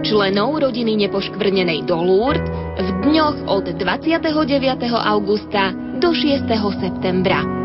Členov rodiny nepoškvrnenej do Lourdes v dňoch od 29. augusta do 6. septembra.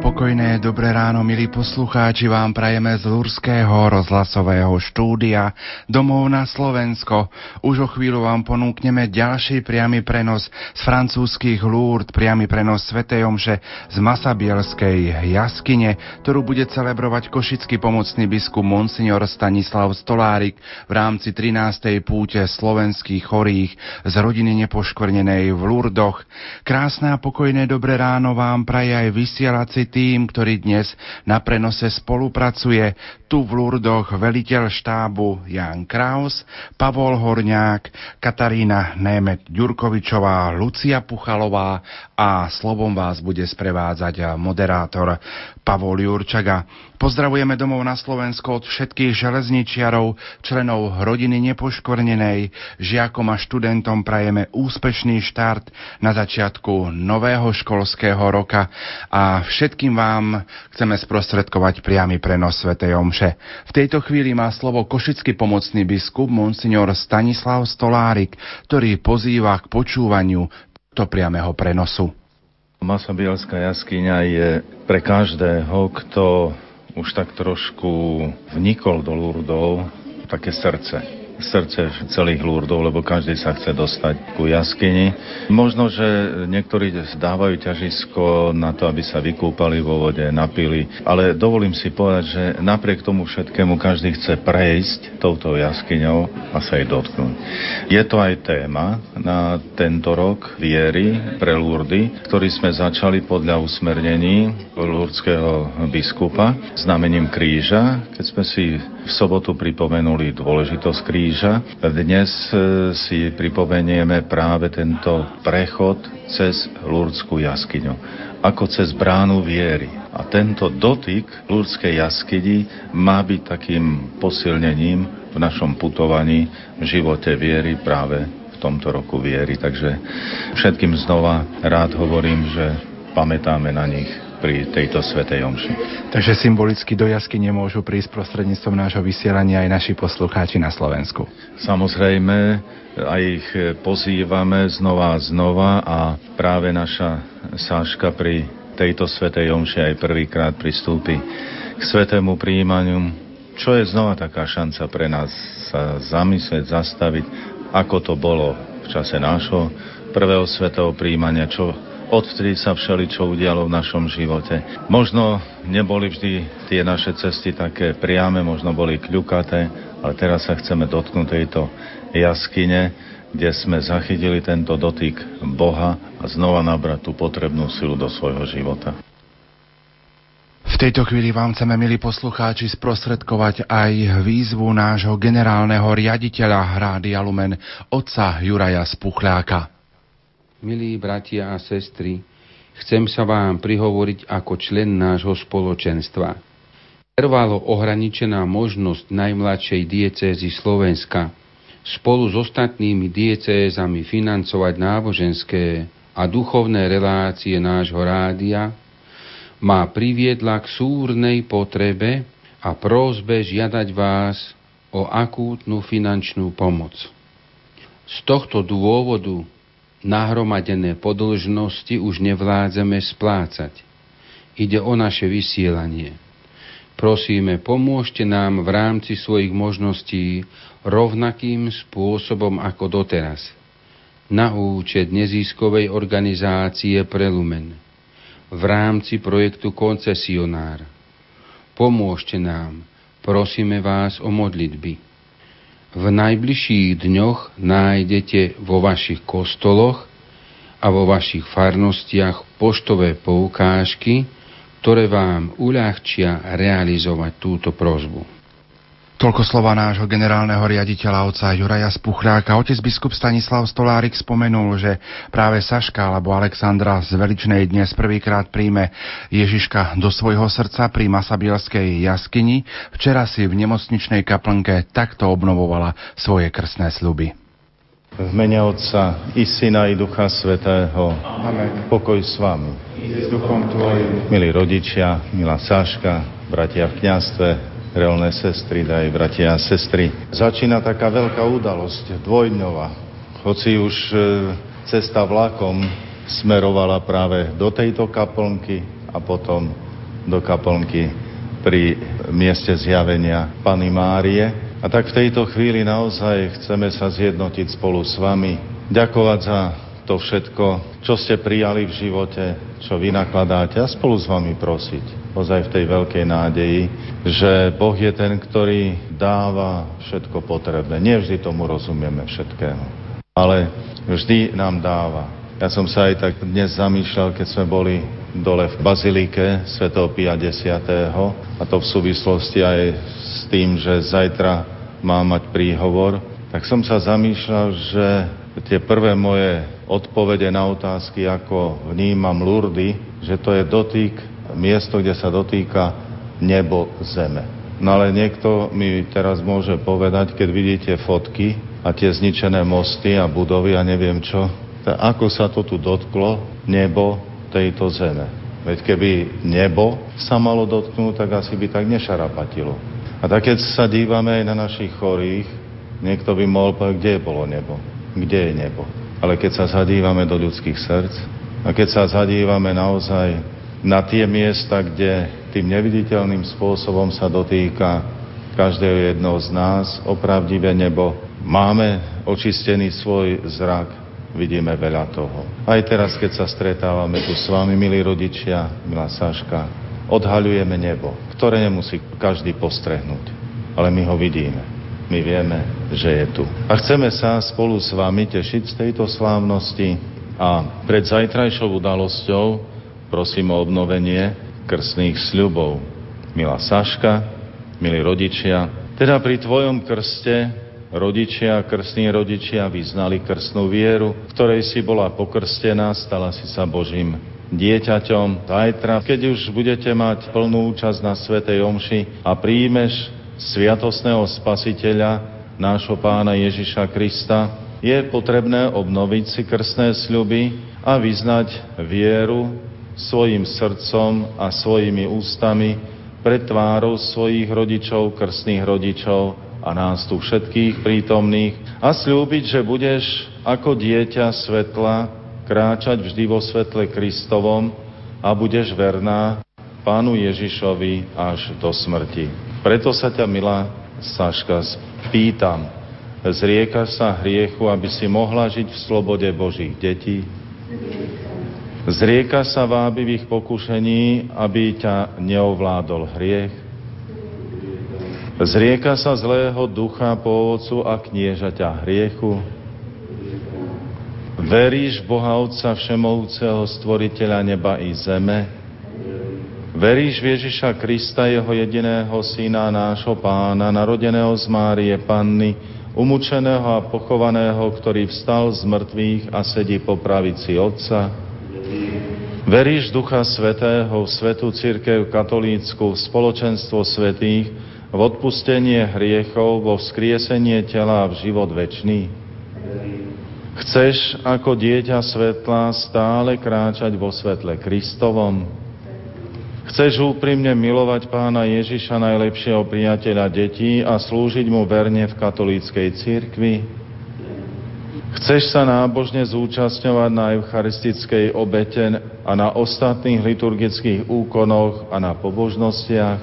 Pokojné dobré ráno, milí poslucháči, vám prajeme z Lurského rozhlasového štúdia domov na Slovensko. Už o chvíľu vám ponúkneme ďalší priamy prenos z francúzských Lourdes, priamy prenos Sv. Omše z Masabielskej jaskyne, ktorú bude celebrovať košický pomocný biskup Monsignor Stanislav Stolárik v rámci 13. púte slovenských chorých z rodiny nepoškvrnenej v Lurdoch. Krásne a pokojné dobré ráno vám praje aj vysielač tým, ktorý dnes na prenose spolupracuje. Tu v Lurdoch veliteľ štábu Jan Kraus, Pavol Horňák, Katarína Német Ďurkovičová, Lucia Puchalová a slovom vás bude sprevádzať moderátor Pavol Jurčaga. Pozdravujeme domov na Slovensko od všetkých železničiarov, členov rodiny nepoškvrnenej, žiakom a študentom prajeme úspešný štart na začiatku nového školského roka a všetkým vám chceme sprostredkovať priamy prenos Sv. Omše. V tejto chvíli má slovo košický pomocný biskup Monsignor Stanislav Stolárik, ktorý pozýva k počúvaniu to priamého prenosu. Masabielská jaskyňa je pre každého, kto už tak trošku vnikol do Lurdov také srdce srdce celých Lurdov, lebo každý sa chce dostať ku jaskyni. Možno, že niektorí dávajú ťažisko na to, aby sa vykúpali vo vode, napili, ale dovolím si povedať, že napriek tomu všetkému každý chce prejsť touto jaskyňou a sa jej dotknúť. Je to aj téma na tento rok viery pre Lurdy, ktorý sme začali podľa usmernení lurdského biskupa znamením kríža, keď sme si v sobotu pripomenuli dôležitosť kríža. Dnes e, si pripomenieme práve tento prechod cez Lurdskú jaskyňu, ako cez bránu viery. A tento dotyk Lurdskej jaskyni má byť takým posilnením v našom putovaní v živote viery práve v tomto roku viery. Takže všetkým znova rád hovorím, že pamätáme na nich pri tejto svetej omši. Takže symbolicky do jasky nemôžu prísť prostredníctvom nášho vysielania aj naši poslucháči na Slovensku. Samozrejme, aj ich pozývame znova a znova a práve naša Sáška pri tejto svetej omši aj prvýkrát pristúpi k svetému príjmaniu, čo je znova taká šanca pre nás sa zamyslieť, zastaviť, ako to bolo v čase nášho prvého svetého príjmania, čo odvtedy sa všeličo udialo v našom živote. Možno neboli vždy tie naše cesty také priame, možno boli kľukaté, ale teraz sa chceme dotknúť tejto jaskyne, kde sme zachytili tento dotyk Boha a znova nabrať tú potrebnú silu do svojho života. V tejto chvíli vám chceme, milí poslucháči, sprostredkovať aj výzvu nášho generálneho riaditeľa Rádia Lumen, otca Juraja Spuchľáka. Milí bratia a sestry, chcem sa vám prihovoriť ako člen nášho spoločenstva. Trvalo ohraničená možnosť najmladšej diecézy Slovenska spolu s ostatnými diecézami financovať náboženské a duchovné relácie nášho rádia ma priviedla k súrnej potrebe a prózbe žiadať vás o akútnu finančnú pomoc. Z tohto dôvodu nahromadené podlžnosti už nevládzeme splácať. Ide o naše vysielanie. Prosíme, pomôžte nám v rámci svojich možností rovnakým spôsobom ako doteraz. Na účet neziskovej organizácie Prelumen. V rámci projektu Koncesionár. Pomôžte nám. Prosíme vás o modlitby v najbližších dňoch nájdete vo vašich kostoloch a vo vašich farnostiach poštové poukážky, ktoré vám uľahčia realizovať túto prozbu. Toľko slova nášho generálneho riaditeľa oca Juraja Spuchľáka. Otec biskup Stanislav Stolárik spomenul, že práve Saška alebo Alexandra z Veličnej dnes prvýkrát príjme Ježiška do svojho srdca pri Masabielskej jaskyni. Včera si v nemocničnej kaplnke takto obnovovala svoje krstné sluby. V mene Otca i Syna i Ducha Svetého. Amen. Pokoj s vami. I s duchom tvojim. Milí rodičia, milá Sáška, bratia v kniastve, reálne sestry, daj bratia a sestry. Začína taká veľká udalosť, dvojdňová. Hoci už e, cesta vlakom smerovala práve do tejto kaplnky a potom do kaplnky pri mieste zjavenia Pany Márie. A tak v tejto chvíli naozaj chceme sa zjednotiť spolu s vami, ďakovať za to všetko, čo ste prijali v živote, čo vy nakladáte a spolu s vami prosiť. Ozaj v tej veľkej nádeji, že Boh je ten, ktorý dáva všetko potrebné. Nie vždy tomu rozumieme všetkému, ale vždy nám dáva. Ja som sa aj tak dnes zamýšľal, keď sme boli dole v Bazilike Sv. Pia X. a to v súvislosti aj s tým, že zajtra má mať príhovor, tak som sa zamýšľal, že tie prvé moje odpovede na otázky, ako vnímam Lurdy, že to je dotyk, miesto, kde sa dotýka nebo zeme. No ale niekto mi teraz môže povedať, keď vidíte fotky a tie zničené mosty a budovy a neviem čo, ako sa to tu dotklo nebo tejto zeme. Veď keby nebo sa malo dotknúť, tak asi by tak nešarapatilo. A tak keď sa dívame aj na našich chorých, niekto by mohol povedať, kde bolo nebo, kde je nebo. Ale keď sa zadívame do ľudských srdc a keď sa zadívame naozaj na tie miesta, kde tým neviditeľným spôsobom sa dotýka každého jedného z nás, opravdivé nebo, máme očistený svoj zrak, vidíme veľa toho. Aj teraz, keď sa stretávame tu s vami, milí rodičia, milá Saška, odhaľujeme nebo, ktoré nemusí každý postrehnúť, ale my ho vidíme. My vieme, že je tu. A chceme sa spolu s vami tešiť z tejto slávnosti a pred zajtrajšou udalosťou prosím o obnovenie krstných sľubov. Milá Saška, milí rodičia, teda pri tvojom krste rodičia, krstní rodičia vyznali krstnú vieru, ktorej si bola pokrstená, stala si sa Božím dieťaťom. Zajtra, keď už budete mať plnú účasť na Svetej Omši a príjmeš sviatosného spasiteľa, nášho pána Ježiša Krista, je potrebné obnoviť si krstné sľuby a vyznať vieru svojim srdcom a svojimi ústami pred tvárou svojich rodičov, krstných rodičov a nás tu všetkých prítomných a slúbiť, že budeš ako dieťa svetla kráčať vždy vo svetle Kristovom a budeš verná Pánu Ježišovi až do smrti. Preto sa ťa, milá Saška, pýtam, zriekaš sa hriechu, aby si mohla žiť v slobode Božích detí? Zrieka sa vábivých pokušení, aby ťa neovládol hriech. Zrieka sa zlého ducha, pôvodcu a kniežaťa hriechu. Veríš Boha Otca Všemovúceho, Stvoriteľa neba i zeme? Veríš v Ježiša Krista, Jeho jediného Syna, nášho Pána, narodeného z Márie Panny, umúčeného a pochovaného, ktorý vstal z mŕtvych a sedí po pravici Otca? Veríš Ducha Svetého, v Svetú Církev Katolícku, v spoločenstvo svetých, v odpustenie hriechov, vo vzkriesenie tela a v život večný? Chceš ako dieťa svetla stále kráčať vo svetle Kristovom? Chceš úprimne milovať pána Ježiša, najlepšieho priateľa detí a slúžiť mu verne v katolíckej cirkvi? Chceš sa nábožne zúčastňovať na eucharistickej obete a na ostatných liturgických úkonoch a na pobožnostiach?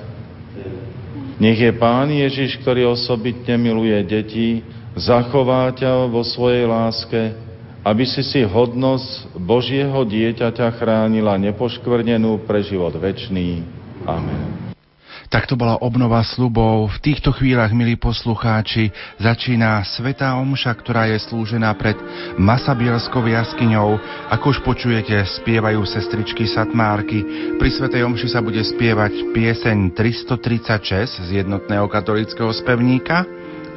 Nech je Pán Ježiš, ktorý osobitne miluje deti, zachová ťa vo svojej láske, aby si si hodnosť Božieho dieťaťa chránila nepoškvrnenú pre život večný. Amen. Tak to bola obnova slubov. V týchto chvíľach, milí poslucháči, začína Svetá Omša, ktorá je slúžená pred Masabielskou jaskyňou. Ako už počujete, spievajú sestričky Satmárky. Pri Svetej Omši sa bude spievať pieseň 336 z jednotného katolického spevníka,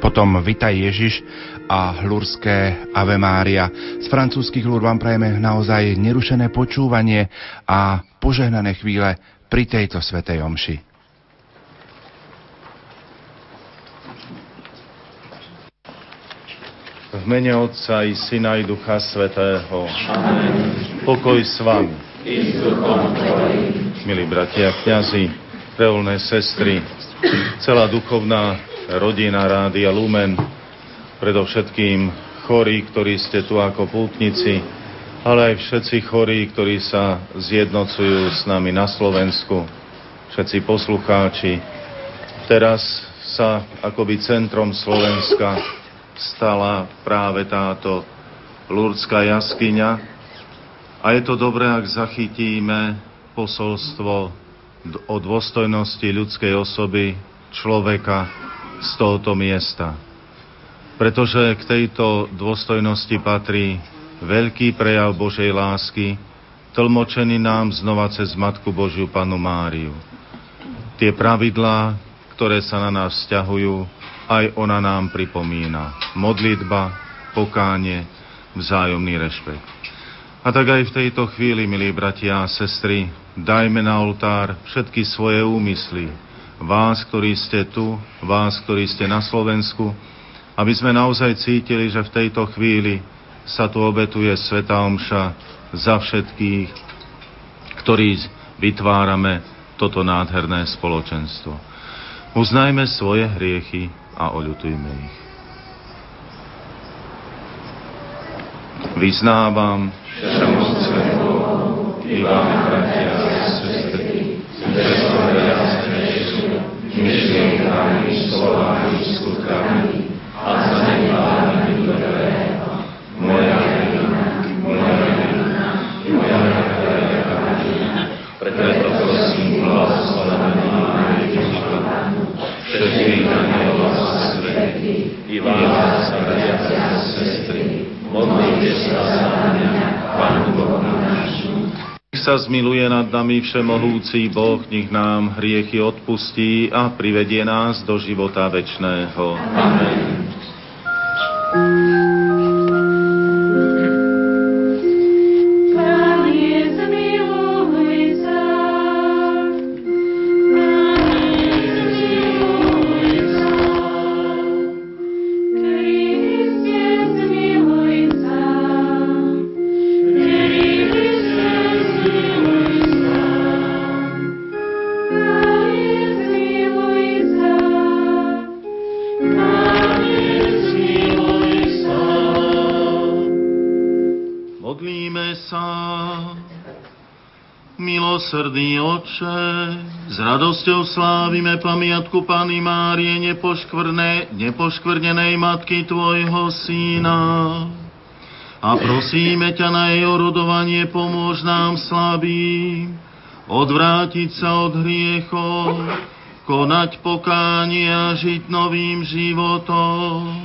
potom Vitaj Ježiš a hlurské Ave Mária. Z francúzskych hlúr vám prajeme naozaj nerušené počúvanie a požehnané chvíle pri tejto Svetej Omši. V mene Otca i Syna i Ducha Svetého. Amen. Pokoj s vami. Milí bratia, kňazi, reolné sestry, celá duchovná rodina Rádia Lumen, predovšetkým chorí, ktorí ste tu ako pútnici, ale aj všetci chorí, ktorí sa zjednocujú s nami na Slovensku, všetci poslucháči. Teraz sa akoby centrom Slovenska stala práve táto Lurdská jaskyňa a je to dobré, ak zachytíme posolstvo o dôstojnosti ľudskej osoby človeka z tohoto miesta. Pretože k tejto dôstojnosti patrí veľký prejav Božej lásky, tlmočený nám znova cez Matku Božiu Panu Máriu. Tie pravidlá, ktoré sa na nás vzťahujú, aj ona nám pripomína. Modlitba, pokánie, vzájomný rešpekt. A tak aj v tejto chvíli, milí bratia a sestry, dajme na oltár všetky svoje úmysly. Vás, ktorí ste tu, vás, ktorí ste na Slovensku, aby sme naozaj cítili, že v tejto chvíli sa tu obetuje Sveta Omša za všetkých, ktorí vytvárame toto nádherné spoločenstvo. Uznajme svoje hriechy a oľutujme ich. Vyznávam všemu svetu i modlite sa za mňa, Pánu Bohu nášmu. Nech sa zmiluje nad nami všemohúci Boh, nech nám hriechy odpustí a privedie nás do života večného. Amen. Milosrdný oče, s radosťou slávime pamiatku Pany Márie nepoškvrnenej matky Tvojho Syna. A prosíme ťa na jej orodovanie, pomôž nám slabým, odvrátiť sa od hriechov, konať pokánie a žiť novým životom.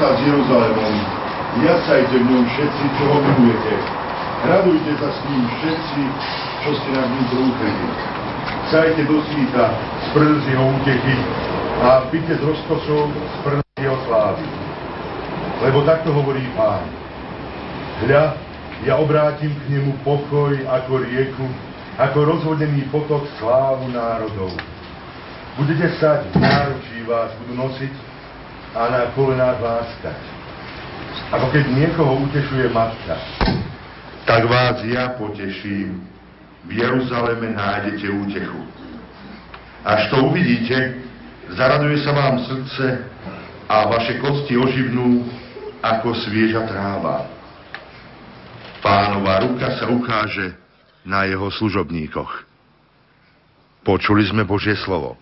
Sa s Jeruzalémom, jasajte v ňom všetci, čo ho milujete. Radujte sa s ním všetci, čo ste nad ním zrúchení. Sajte do svíta z jeho útechy a byte z rozkosov z jeho slávy. Lebo takto hovorí Pán. Hľa, ja obrátim k nemu pokoj ako rieku, ako rozhodený potok slávu národov. Budete sať v náručí vás budú nosiť a na kolenách láskať. Ako keď niekoho utešuje matka. Tak vás ja poteším. V Jeruzaleme nájdete útechu. Až to uvidíte, zaraduje sa vám srdce a vaše kosti oživnú ako svieža tráva. Pánova ruka sa ukáže na jeho služobníkoch. Počuli sme Božie slovo.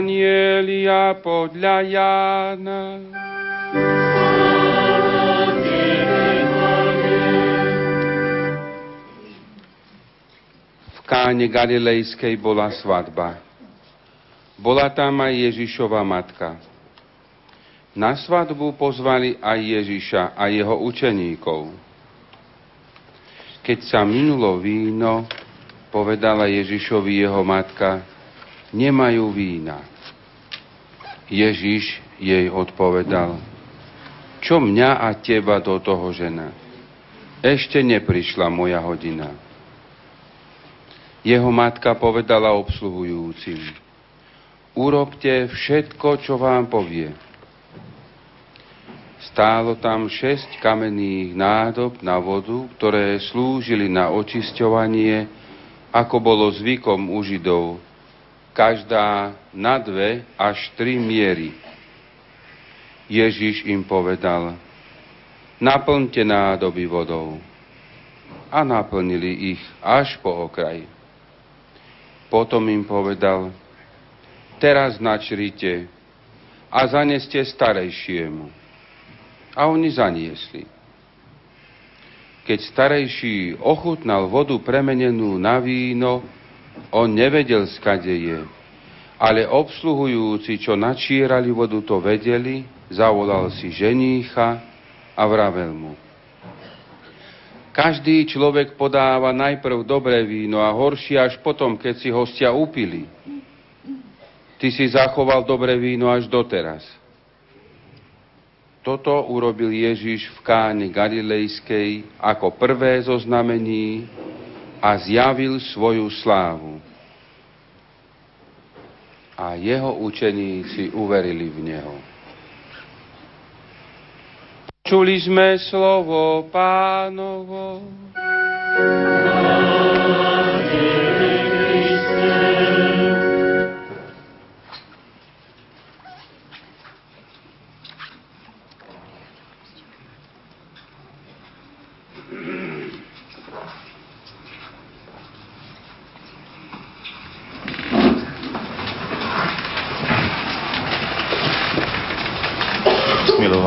Evanielia podľa Jána. V káne Galilejskej bola svadba. Bola tam aj Ježišova matka. Na svadbu pozvali aj Ježiša a jeho učeníkov. Keď sa minulo víno, povedala Ježišovi jeho matka, nemajú vína. Ježiš jej odpovedal, čo mňa a teba do toho žena? Ešte neprišla moja hodina. Jeho matka povedala obsluhujúcim, urobte všetko, čo vám povie. Stálo tam šesť kamenných nádob na vodu, ktoré slúžili na očisťovanie, ako bolo zvykom u Židov, každá na dve až tri miery. Ježiš im povedal, naplňte nádoby vodou. A naplnili ich až po okraj. Potom im povedal, teraz načrite a zaneste starejšiemu. A oni zaniesli. Keď starejší ochutnal vodu premenenú na víno, on nevedel, skade je, ale obsluhujúci, čo načírali vodu, to vedeli, zavolal si ženícha a vravel mu. Každý človek podáva najprv dobré víno a horšie až potom, keď si hostia upili. Ty si zachoval dobré víno až doteraz. Toto urobil Ježiš v káne Galilejskej ako prvé zo znamení a zjavil svoju slávu. A jeho učeníci uverili v Neho. Čuli sme slovo pánovo.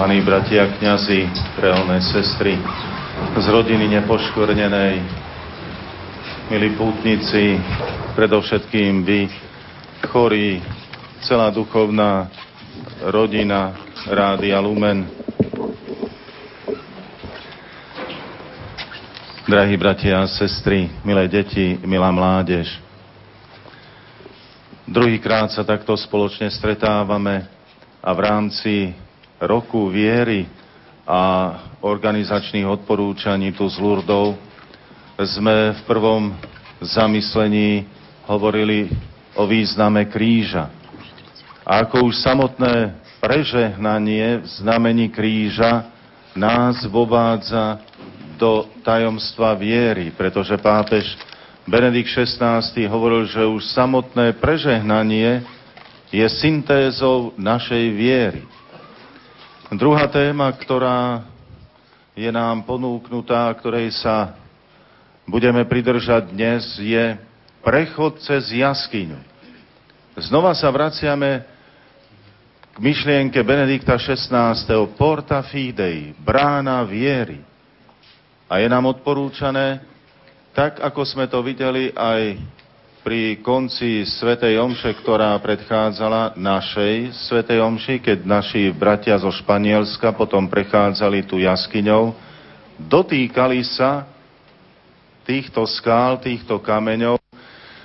Milovaní bratia, kňazi, reálne sestry, z rodiny nepoškvrnenej, milí pútnici, predovšetkým vy, chorí, celá duchovná rodina Rádia Lumen. Drahí bratia a sestry, milé deti, milá mládež, druhýkrát sa takto spoločne stretávame a v rámci roku viery a organizačných odporúčaní tu z Lurdov sme v prvom zamyslení hovorili o význame kríža. A ako už samotné prežehnanie v znamení kríža nás vovádza do tajomstva viery, pretože pápež Benedikt XVI hovoril, že už samotné prežehnanie je syntézou našej viery. Druhá téma, ktorá je nám ponúknutá, ktorej sa budeme pridržať dnes, je prechod cez jaskyňu. Znova sa vraciame k myšlienke Benedikta XVI. Porta Fidei, brána viery. A je nám odporúčané, tak ako sme to videli aj pri konci Svetej Omše, ktorá predchádzala našej Svetej Omši, keď naši bratia zo Španielska potom prechádzali tu jaskyňou, dotýkali sa týchto skál, týchto kameňov.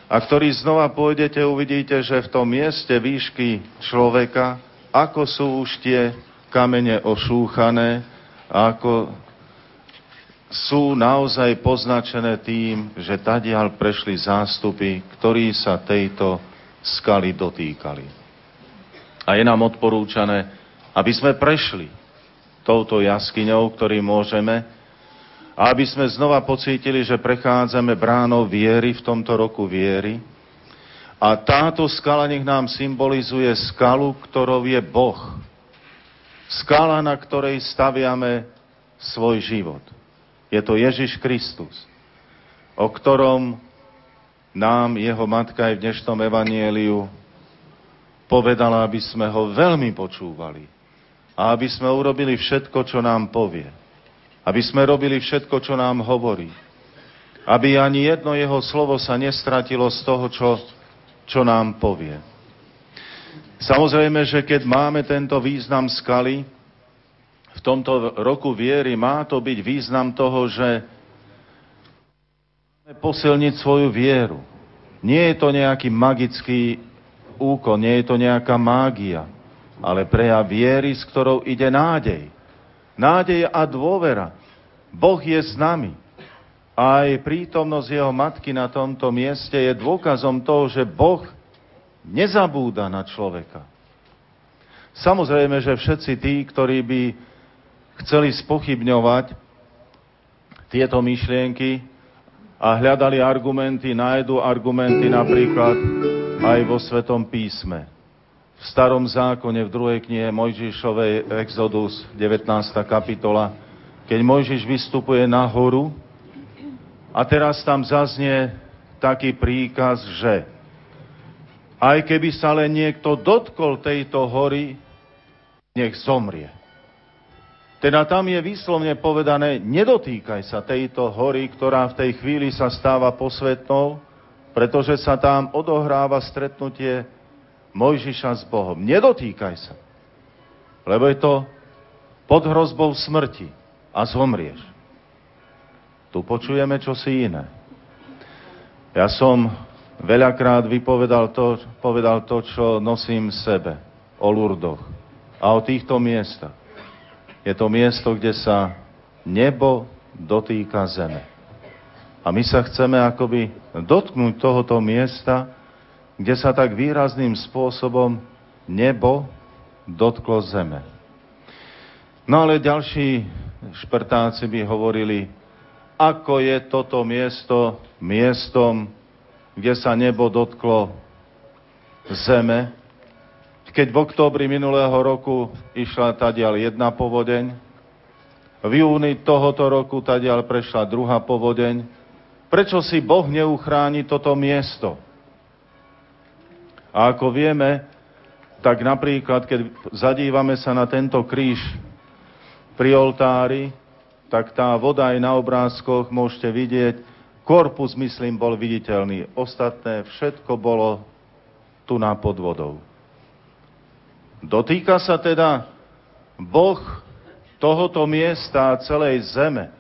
A ktorý znova pôjdete, uvidíte, že v tom mieste výšky človeka, ako sú už tie kamene ošúchané ako sú naozaj poznačené tým, že tadiaľ prešli zástupy, ktorí sa tejto skaly dotýkali. A je nám odporúčané, aby sme prešli touto jaskyňou, ktorý môžeme, a aby sme znova pocítili, že prechádzame bránou viery v tomto roku viery. A táto skala nech nám symbolizuje skalu, ktorou je Boh. Skala, na ktorej staviame svoj život. Je to Ježiš Kristus, o ktorom nám jeho matka aj v dnešnom evanieliu povedala, aby sme ho veľmi počúvali a aby sme urobili všetko, čo nám povie. Aby sme robili všetko, čo nám hovorí. Aby ani jedno jeho slovo sa nestratilo z toho, čo, čo nám povie. Samozrejme, že keď máme tento význam skaly, v tomto roku viery má to byť význam toho, že posilniť svoju vieru. Nie je to nejaký magický úkon, nie je to nejaká mágia, ale prejav viery, s ktorou ide nádej. Nádej a dôvera. Boh je s nami. A aj prítomnosť jeho matky na tomto mieste je dôkazom toho, že Boh nezabúda na človeka. Samozrejme, že všetci tí, ktorí by chceli spochybňovať tieto myšlienky a hľadali argumenty, nájdu argumenty napríklad aj vo Svetom písme. V starom zákone, v druhej knihe Mojžišovej Exodus, 19. kapitola, keď Mojžiš vystupuje na horu a teraz tam zaznie taký príkaz, že aj keby sa len niekto dotkol tejto hory, nech zomrie. Teda tam je výslovne povedané, nedotýkaj sa tejto hory, ktorá v tej chvíli sa stáva posvetnou, pretože sa tam odohráva stretnutie Mojžiša s Bohom. Nedotýkaj sa, lebo je to pod hrozbou smrti a zomrieš. Tu počujeme čosi iné. Ja som veľakrát vypovedal to, povedal to, čo nosím v sebe o Lurdoch a o týchto miestach. Je to miesto, kde sa nebo dotýka zeme. A my sa chceme akoby dotknúť tohoto miesta, kde sa tak výrazným spôsobom nebo dotklo zeme. No ale ďalší šprtáci by hovorili, ako je toto miesto miestom, kde sa nebo dotklo zeme, keď v októbri minulého roku išla tadiaľ jedna povodeň, v júni tohoto roku tadiaľ prešla druhá povodeň, prečo si Boh neuchráni toto miesto? A ako vieme, tak napríklad, keď zadívame sa na tento kríž pri oltári, tak tá voda aj na obrázkoch môžete vidieť, korpus, myslím, bol viditeľný. Ostatné všetko bolo tu na podvodou. Dotýka sa teda Boh tohoto miesta a celej zeme.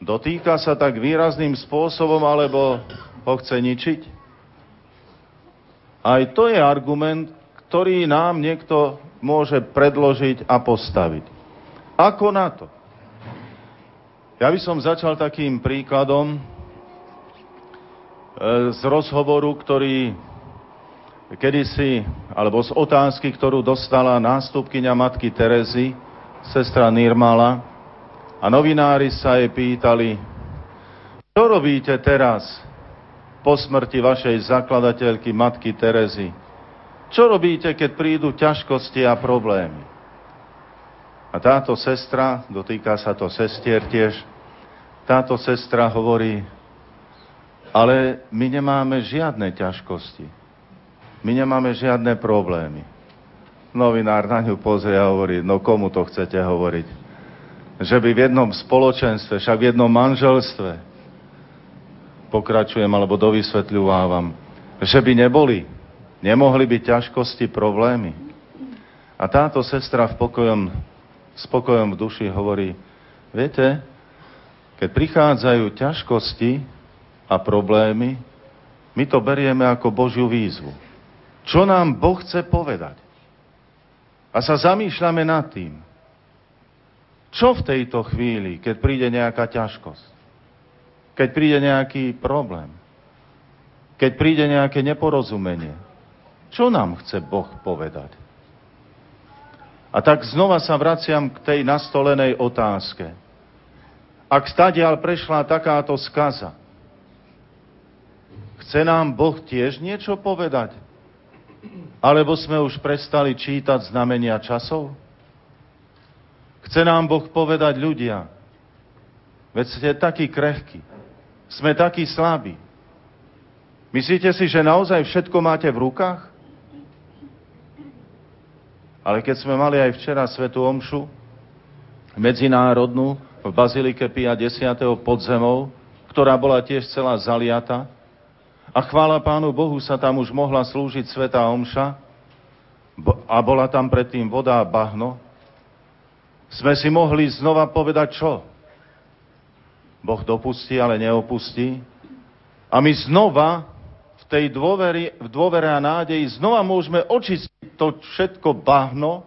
Dotýka sa tak výrazným spôsobom, alebo ho chce ničiť? Aj to je argument, ktorý nám niekto môže predložiť a postaviť. Ako na to? Ja by som začal takým príkladom e, z rozhovoru, ktorý kedysi, alebo z otázky, ktorú dostala nástupkyňa matky Terezy, sestra Nirmala, a novinári sa jej pýtali, čo robíte teraz po smrti vašej zakladateľky matky Terezy? Čo robíte, keď prídu ťažkosti a problémy? A táto sestra, dotýka sa to sestier tiež, táto sestra hovorí, ale my nemáme žiadne ťažkosti. My nemáme žiadne problémy. Novinár na ňu pozrie a hovorí, no komu to chcete hovoriť? Že by v jednom spoločenstve, však v jednom manželstve, pokračujem alebo dovysvetľuvávam, že by neboli, nemohli byť ťažkosti, problémy. A táto sestra v pokojom, spokojom v duši hovorí, viete, keď prichádzajú ťažkosti a problémy, my to berieme ako Božiu výzvu. Čo nám Boh chce povedať? A sa zamýšľame nad tým, čo v tejto chvíli, keď príde nejaká ťažkosť, keď príde nejaký problém, keď príde nejaké neporozumenie, čo nám chce Boh povedať? A tak znova sa vraciam k tej nastolenej otázke. Ak stadiaľ prešla takáto skaza, chce nám Boh tiež niečo povedať? Alebo sme už prestali čítať znamenia časov? Chce nám Boh povedať ľudia, veď ste takí krehkí, sme takí slabí. Myslíte si, že naozaj všetko máte v rukách? Ale keď sme mali aj včera Svetu Omšu, medzinárodnú, v Bazilike Pia 10. podzemou, ktorá bola tiež celá zaliata, a chvála Pánu Bohu sa tam už mohla slúžiť Sveta Omša a bola tam predtým voda a bahno, sme si mohli znova povedať čo? Boh dopustí, ale neopustí. A my znova v tej dôveri, v dôvere a nádeji znova môžeme očistiť to všetko bahno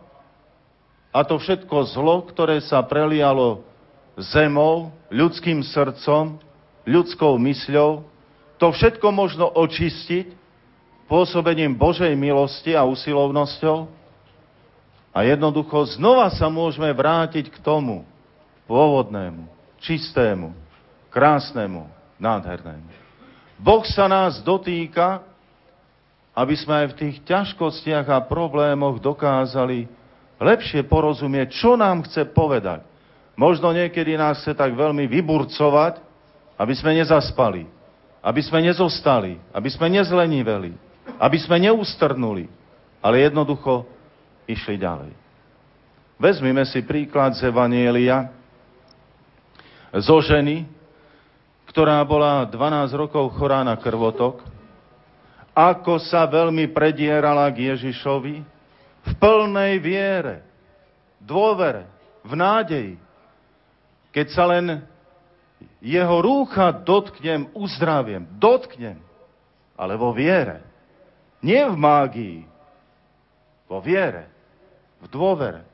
a to všetko zlo, ktoré sa prelialo zemou, ľudským srdcom, ľudskou mysľou, to všetko možno očistiť pôsobením Božej milosti a usilovnosťou a jednoducho znova sa môžeme vrátiť k tomu pôvodnému, čistému, krásnemu, nádhernému. Boh sa nás dotýka, aby sme aj v tých ťažkostiach a problémoch dokázali lepšie porozumieť, čo nám chce povedať. Možno niekedy nás chce tak veľmi vyburcovať, aby sme nezaspali, aby sme nezostali, aby sme nezleniveli, aby sme neústrnuli, ale jednoducho išli ďalej. Vezmime si príklad z Evanielia zo ženy, ktorá bola 12 rokov chorá na krvotok, ako sa veľmi predierala k Ježišovi v plnej viere, dôvere, v nádeji. Keď sa len jeho rúcha dotknem, uzdraviem. Dotknem. Ale vo viere. Nie v mágii. Vo viere. V dôvere.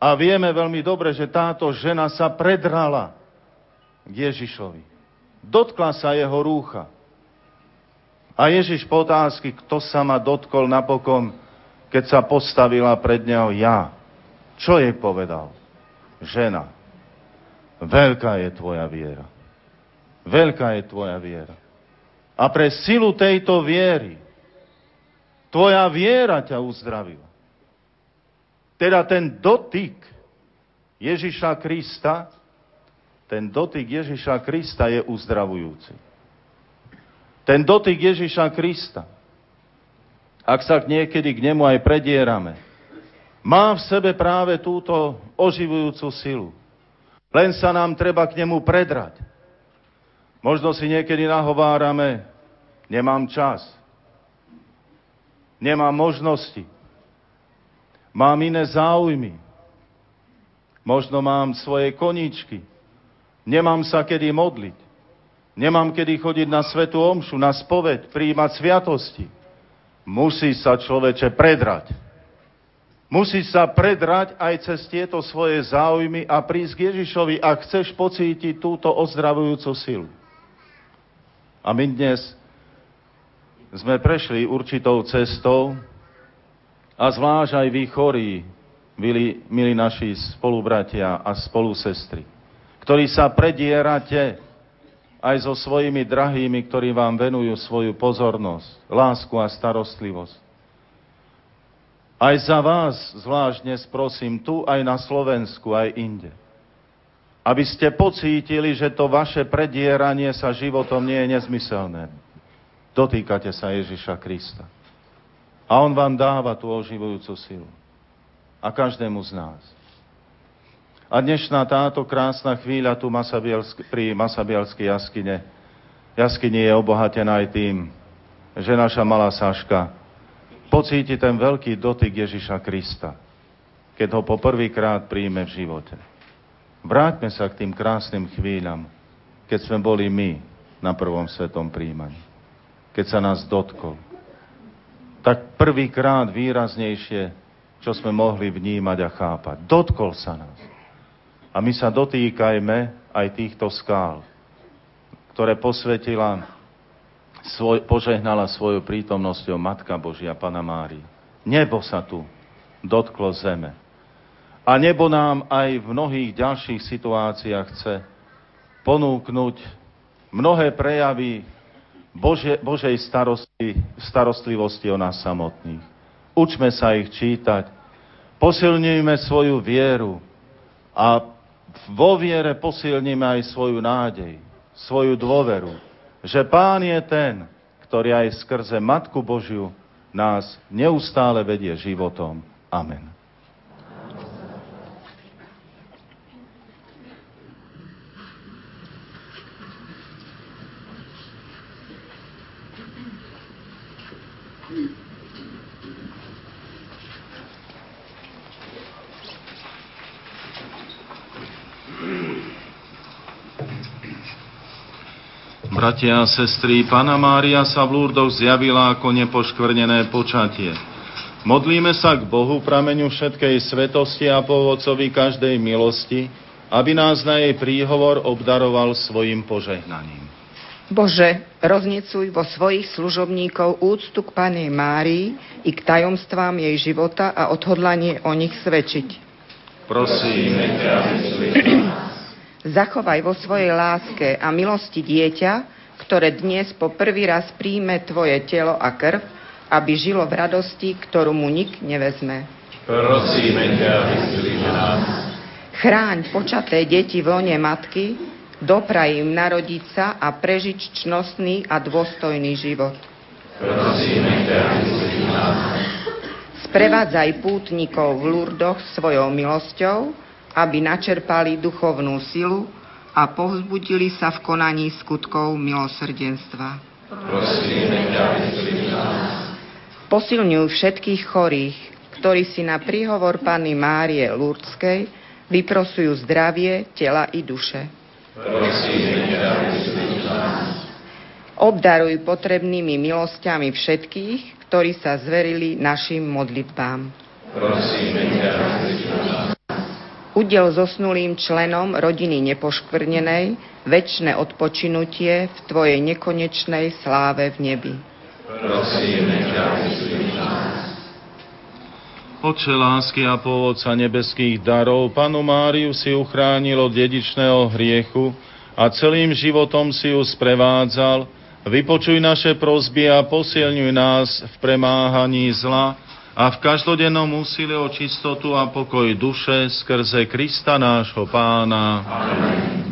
A vieme veľmi dobre, že táto žena sa predrala k Ježišovi. Dotkla sa jeho rúcha. A Ježiš po otázky, kto sa ma dotkol napokon, keď sa postavila pred neho ja. Čo jej povedal? Žena, Veľká je tvoja viera. Veľká je tvoja viera. A pre silu tejto viery, tvoja viera ťa uzdravila. Teda ten dotyk Ježiša Krista, ten dotyk Ježiša Krista je uzdravujúci. Ten dotyk Ježiša Krista, ak sa niekedy k nemu aj predierame, má v sebe práve túto oživujúcu silu. Len sa nám treba k nemu predrať. Možno si niekedy nahovárame, nemám čas, nemám možnosti, mám iné záujmy, možno mám svoje koničky, nemám sa kedy modliť, nemám kedy chodiť na svetu omšu, na spoveď, príjmať sviatosti. Musí sa človeče predrať Musíš sa predrať aj cez tieto svoje záujmy a prísť k Ježišovi, ak chceš pocítiť túto ozdravujúcu silu. A my dnes sme prešli určitou cestou a zvlášť aj vy chorí, milí, milí naši spolubratia a spolusestry, ktorí sa predierate aj so svojimi drahými, ktorí vám venujú svoju pozornosť, lásku a starostlivosť. Aj za vás zvlášť dnes prosím, tu aj na Slovensku, aj inde. Aby ste pocítili, že to vaše predieranie sa životom nie je nezmyselné. Dotýkate sa Ježiša Krista. A On vám dáva tú oživujúcu silu. A každému z nás. A dnešná táto krásna chvíľa tu pri Masabielskej jaskyne, jaskyni je obohatená aj tým, že naša malá Saška pocíti ten veľký dotyk Ježiša Krista, keď ho poprvýkrát príjme v živote. Vráťme sa k tým krásnym chvíľam, keď sme boli my na prvom svetom príjmaní. Keď sa nás dotkol. Tak prvýkrát výraznejšie, čo sme mohli vnímať a chápať. Dotkol sa nás. A my sa dotýkajme aj týchto skál, ktoré posvetila svoj, požehnala svojou prítomnosťou Matka Božia, Pana Mári. Nebo sa tu dotklo zeme. A nebo nám aj v mnohých ďalších situáciách chce ponúknuť mnohé prejavy Bože, Božej starosti, starostlivosti o nás samotných. Učme sa ich čítať, Posilňujme svoju vieru a vo viere posilníme aj svoju nádej, svoju dôveru, že Pán je ten, ktorý aj skrze Matku Božiu nás neustále vedie životom. Amen. Bratia a sestry, Pana Mária sa v Lurdoch zjavila ako nepoškvrnené počatie. Modlíme sa k Bohu, prameňu všetkej svetosti a povodcovi každej milosti, aby nás na jej príhovor obdaroval svojim požehnaním. Bože, roznecuj vo svojich služobníkov úctu k Pane Márii i k tajomstvám jej života a odhodlanie o nich svedčiť. Prosíme ťa, Zachovaj vo svojej láske a milosti dieťa, ktoré dnes po prvý raz príjme Tvoje telo a krv, aby žilo v radosti, ktorú mu nik nevezme. Prosíme ťa, vyslíme nás. Chráň počaté deti v lone matky, dopraj im narodiť sa a prežiť čnostný a dôstojný život. Prosíme ťa, vyslíme nás. Sprevádzaj pútnikov v Lurdoch svojou milosťou, aby načerpali duchovnú silu a povzbudili sa v konaní skutkov milosrdenstva. Prosíme ťa, Posilňuj všetkých chorých, ktorí si na príhovor Panny Márie Lurdskej vyprosujú zdravie tela i duše. Prosíme ťa, Obdaruj potrebnými milosťami všetkých, ktorí sa zverili našim modlitbám. Prosíme ťa, Udel zosnulým členom rodiny nepoškvrnenej väčšie odpočinutie v Tvojej nekonečnej sláve v nebi. Prosíme ťa, Oče lásky a pôvodca nebeských darov, Panu Máriu si uchránil od dedičného hriechu a celým životom si ju sprevádzal. Vypočuj naše prozby a posilňuj nás v premáhaní zla, a v každodennom úsilí o čistotu a pokoj duše skrze Krista nášho pána. Amen.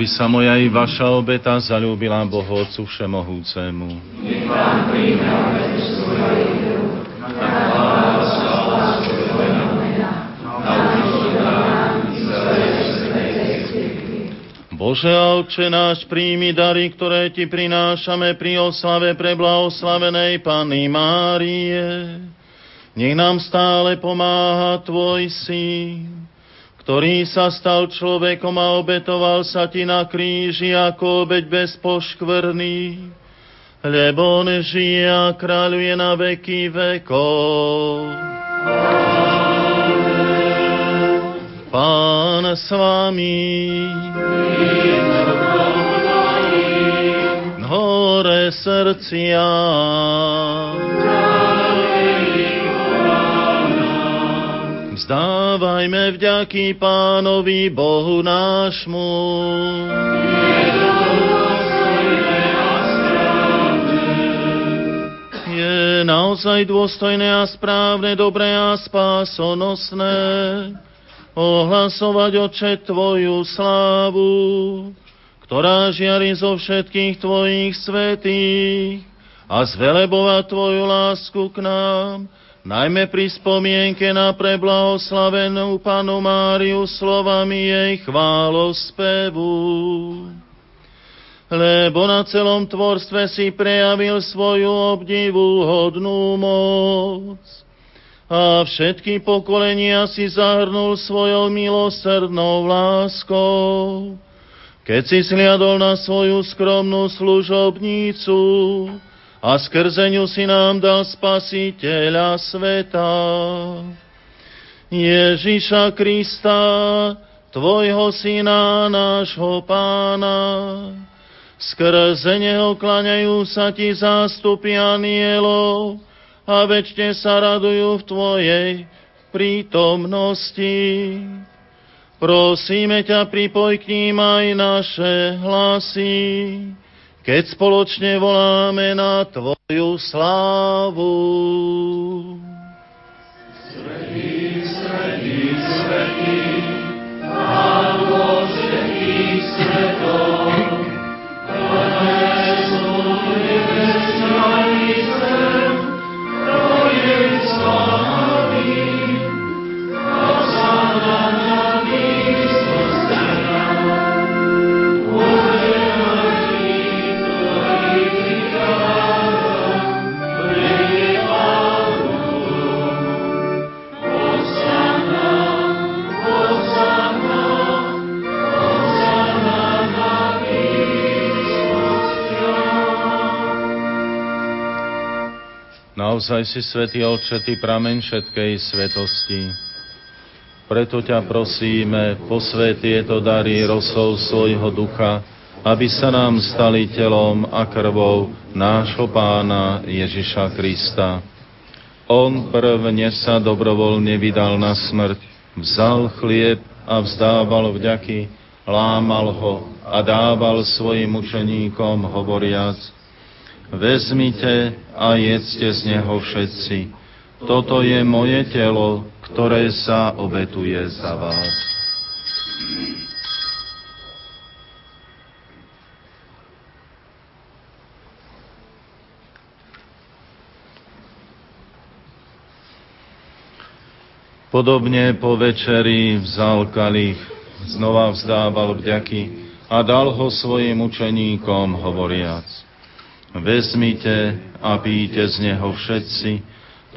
Aby sa moja i vaša obeta zalúbila Bohu Otcu Všemohúcemu. Bože a Otče náš, príjmi dary, ktoré Ti prinášame pri oslave pre blahoslavenej Panny Márie. Nech nám stále pomáha Tvoj Syn, ktorý sa stal človekom a obetoval sa ti na kríži ako obeď bez poškvrný, lebo on žije a kráľuje na veky vekov. Pán s vami. Hore srdcia. Vzdávajme vďaky Pánovi Bohu nášmu. Je naozaj dôstojné a správne, dobré a spásonosné ohlasovať oče Tvoju slávu, ktorá žiari zo všetkých Tvojich svetých a zvelebovať Tvoju lásku k nám, najmä pri spomienke na preblahoslavenú Panu Máriu slovami jej chválospevu. Lebo na celom tvorstve si prejavil svoju obdivu hodnú moc a všetky pokolenia si zahrnul svojou milosrdnou láskou. Keď si sliadol na svoju skromnú služobnícu a skrze ňu si nám dal spasiteľa sveta. Ježiša Krista, Tvojho syna, nášho pána, skrze neho klaňajú sa ti zástupy anielov, a väčšine sa radujú v Tvojej prítomnosti. Prosíme ťa, pripoj k ním aj naše hlasy, keď spoločne voláme na Tvoju slávu. Svetý, svetý, svetý, Pán Naozaj si, Svetý Oče, Ty prameň všetkej svetosti. Preto ťa prosíme, posvet tieto dary rosou svojho ducha, aby sa nám stali telom a krvou nášho pána Ježiša Krista. On prvne sa dobrovoľne vydal na smrť, vzal chlieb a vzdával vďaky, lámal ho a dával svojim učeníkom, hovoriac – Vezmite a jedzte z neho všetci. Toto je moje telo, ktoré sa obetuje za vás. Podobne po večeri vzal kalich, znova vzdával vďaky a dal ho svojim učeníkom, hovoriac – Vezmite a píte z neho všetci.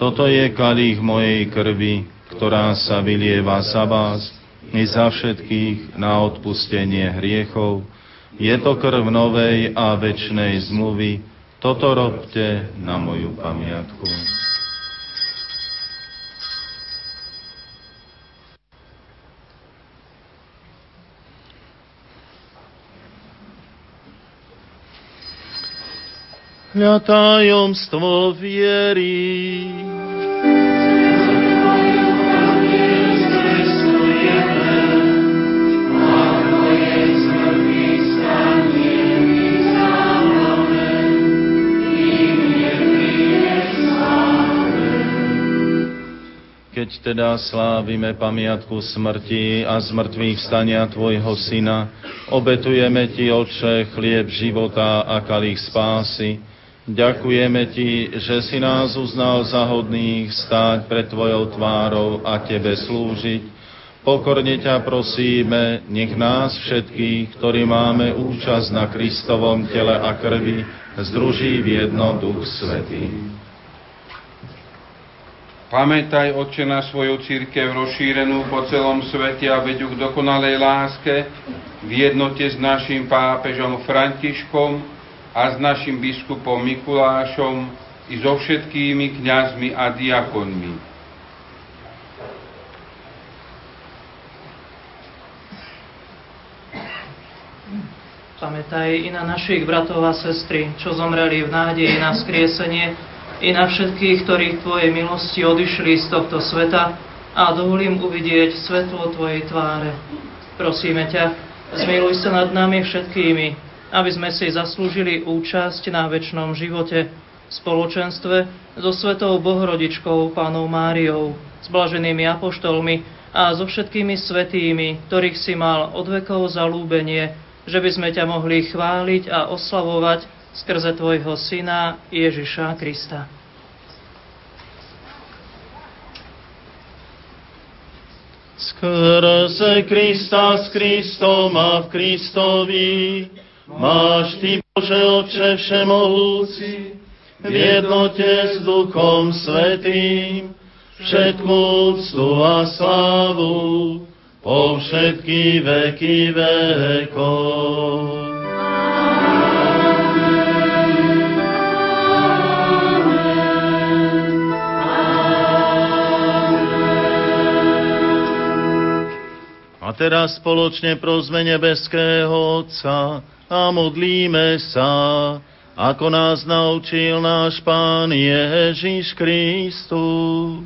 Toto je kalich mojej krvi, ktorá sa vylieva za vás i za všetkých na odpustenie hriechov. Je to krv novej a večnej zmluvy. Toto robte na moju pamiatku. Na tajomstvo viery. keď teda slávime pamiatku smrti a zmrtvých vstania Tvojho Syna, obetujeme Ti, Oče, chlieb života a kalich spásy, Ďakujeme Ti, že si nás uznal za hodných stáť pred Tvojou tvárou a Tebe slúžiť. Pokorne ťa prosíme, nech nás všetkých, ktorí máme účasť na Kristovom tele a krvi, združí v jedno Duch Svetý. Pamätaj, Otče, na svoju církev rozšírenú po celom svete a veď k dokonalej láske v jednote s našim pápežom Františkom, a s našim biskupom Mikulášom i so všetkými kňazmi a diakonmi. Pamätaj i na našich bratov a sestry, čo zomreli v nádeji na skriesenie, i na všetkých, ktorých Tvojej milosti odišli z tohto sveta a dovolím uvidieť svetlo Tvojej tváre. Prosíme ťa, zmiluj sa nad nami všetkými, aby sme si zaslúžili účasť na väčšnom živote, spoločenstve so Svetou Bohorodičkou, Pánou Máriou, s blaženými apoštolmi a so všetkými svetými, ktorých si mal od vekov zalúbenie, že by sme ťa mohli chváliť a oslavovať skrze Tvojho Syna Ježiša Krista. Skrze Krista s Kristom a v Kristovi máš Ty, Bože Otče Všemohúci, v jednote s Duchom Svetým, všetkú úctu a slávu po všetky veky vekov. A teraz spoločne prosme nebeského Otca a modlíme sa, ako nás naučil náš Pán Ježiš Kristus.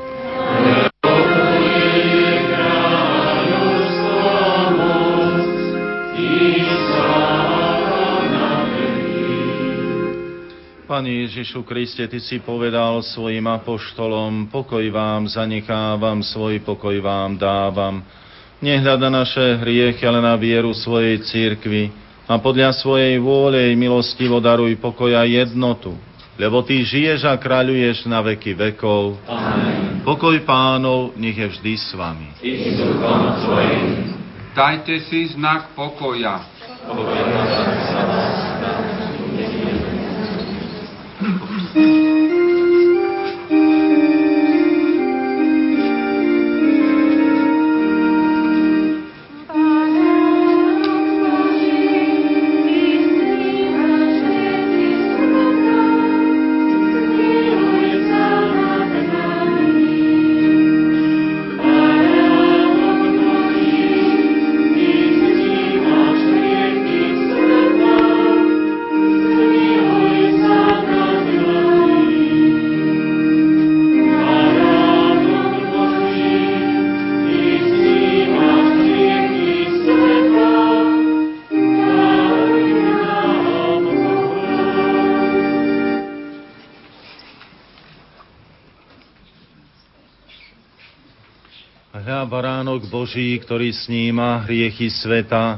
Pane Ježišu Kriste, Ty si povedal svojim apoštolom, pokoj vám zanechávam, svoj pokoj vám dávam. Nehľada naše hriechy, ale na vieru svojej církvy a podľa svojej vôle milostivo daruj pokoj a jednotu, lebo Ty žiješ a kráľuješ na veky vekov. Amen. Pokoj pánov nech je vždy s vami. Dajte si znak pokoja. Hľa baránok Boží, ktorý sníma hriechy sveta,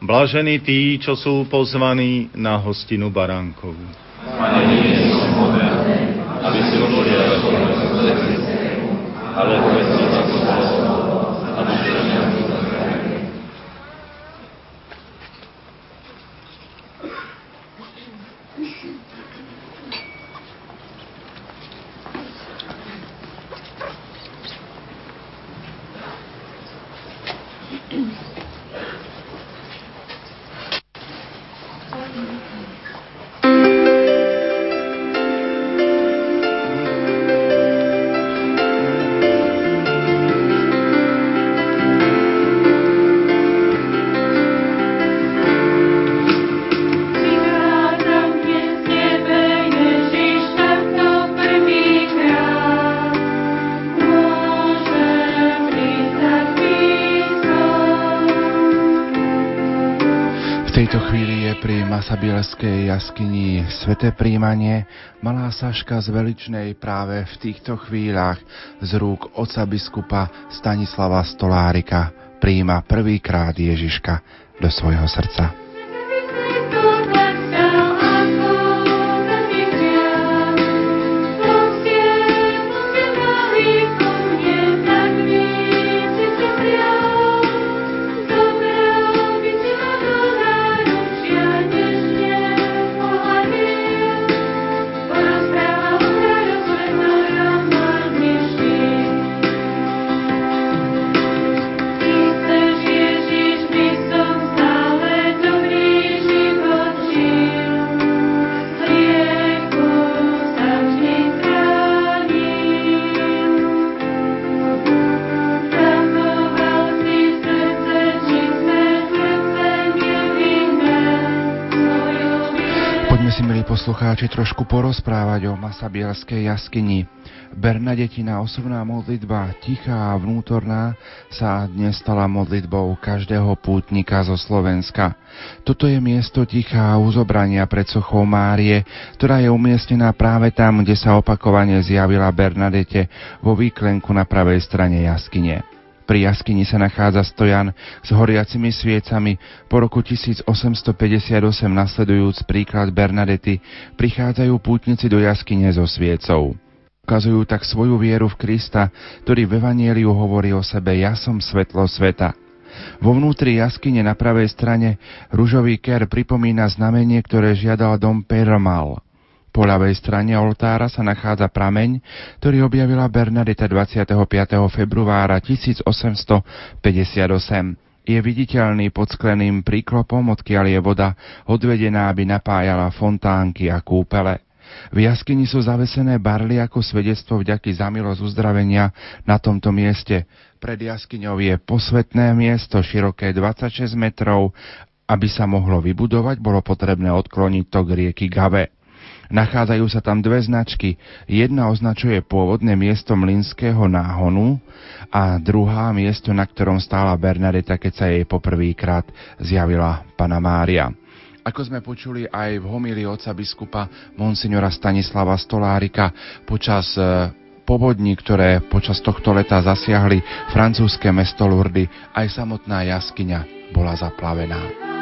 blažení tí, čo sú pozvaní na hostinu baránkov. Pane, nie som hoden, aby si ale povedz Masabielskej jaskyni Sveté príjmanie. Malá Saška z Veličnej práve v týchto chvíľach z rúk oca biskupa Stanislava Stolárika príjma prvýkrát Ježiška do svojho srdca. Poslucháči trošku porozprávať o Masabielskej jaskyni. Bernadetina osobná modlitba, tichá a vnútorná, sa dnes stala modlitbou každého pútnika zo Slovenska. Toto je miesto tichá uzobrania pred sochou Márie, ktorá je umiestnená práve tam, kde sa opakovane zjavila Bernadete vo výklenku na pravej strane jaskyne. Pri jaskyni sa nachádza stojan s horiacimi sviecami. Po roku 1858 nasledujúc príklad Bernadety, prichádzajú pútnici do jaskyne so sviecou. Ukazujú tak svoju vieru v Krista, ktorý v Evanieliu hovorí o sebe Ja som svetlo sveta. Vo vnútri jaskyne na pravej strane ružový ker pripomína znamenie, ktoré žiadal dom Permal – po ľavej strane oltára sa nachádza prameň, ktorý objavila Bernadeta 25. februára 1858 je viditeľný pod skleným príklopom, odkiaľ je voda odvedená, aby napájala fontánky a kúpele. V jaskyni sú zavesené barly ako svedectvo vďaky za milosť uzdravenia na tomto mieste. Pred jaskyňou je posvetné miesto široké 26 metrov. Aby sa mohlo vybudovať, bolo potrebné odkloniť tok rieky Gave. Nachádzajú sa tam dve značky. Jedna označuje pôvodné miesto mlinského náhonu a druhá miesto, na ktorom stála Bernadeta, keď sa jej poprvýkrát zjavila Pana Mária. Ako sme počuli aj v homílii oca biskupa Monsignora Stanislava Stolárika počas e, povodní, ktoré počas tohto leta zasiahli francúzske mesto Lourdes, aj samotná jaskyňa bola zaplavená.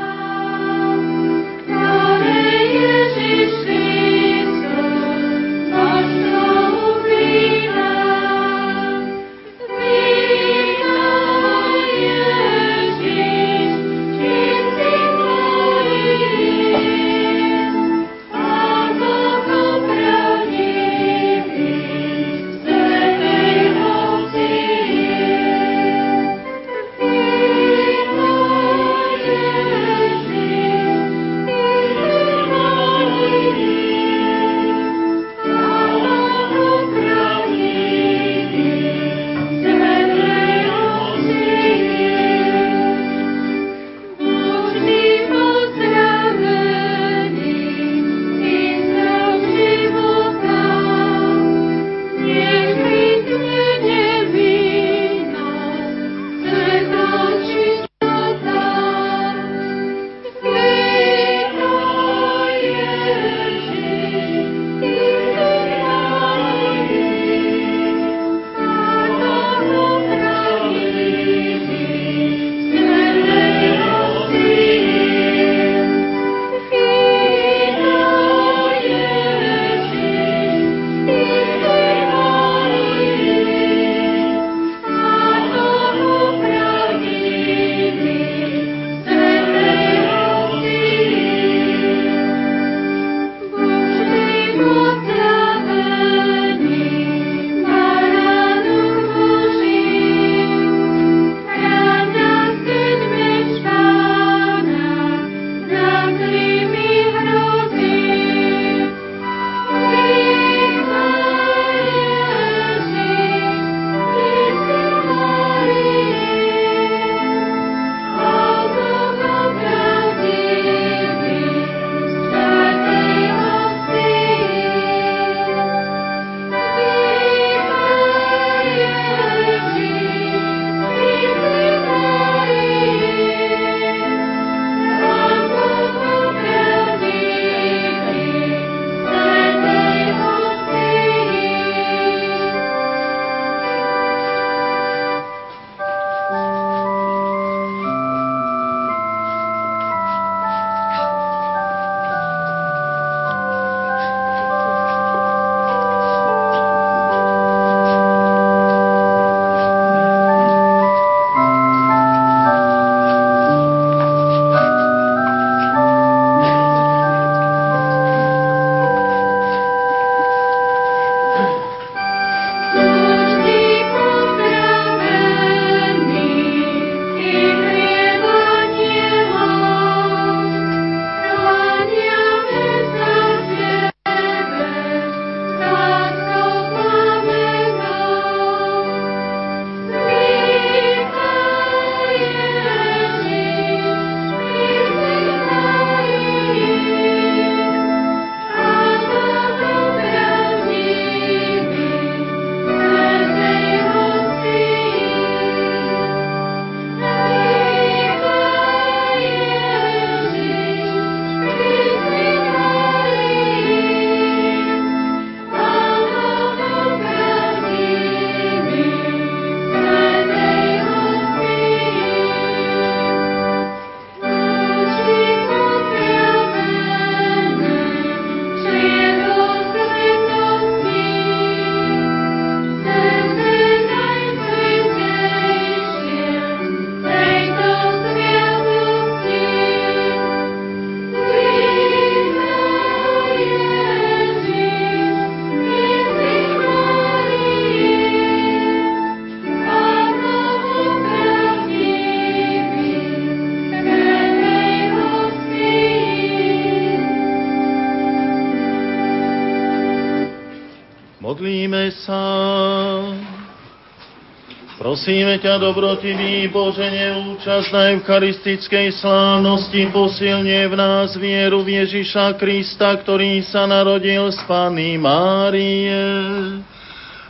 Prosíme ťa, dobrotivý Bože, neúčasť na eucharistickej slávnosti, posilne v nás vieru v Ježiša Krista, ktorý sa narodil z Pany Márie.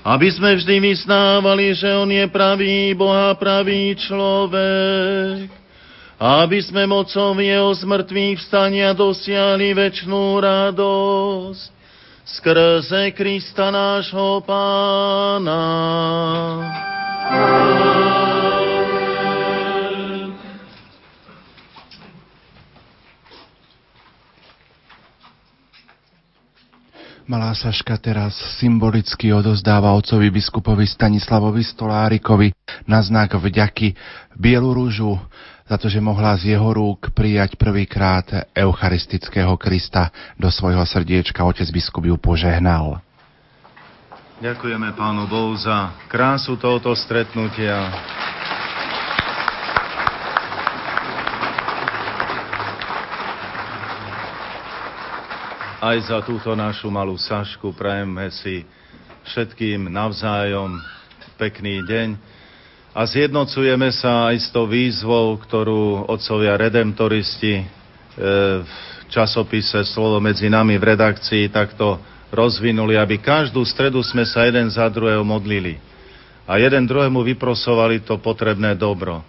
Aby sme vždy vyznávali, že On je pravý Boh a pravý človek. Aby sme mocou Jeho zmrtvých vstania dosiahli väčšnú radosť skrze Krista nášho Pána. Malá Saška teraz symbolicky odozdáva otcovi biskupovi Stanislavovi Stolárikovi na znak vďaky bielu rúžu za to, že mohla z jeho rúk prijať prvýkrát eucharistického Krista do svojho srdiečka. Otec biskup ju požehnal. Ďakujeme Pánu Bohu za krásu tohoto stretnutia. Aj za túto našu malú Sašku prajeme si všetkým navzájom pekný deň a zjednocujeme sa aj s tou výzvou, ktorú otcovia redemptoristi e, v časopise Slovo medzi nami v redakcii takto rozvinuli, aby každú stredu sme sa jeden za druhého modlili a jeden druhému vyprosovali to potrebné dobro.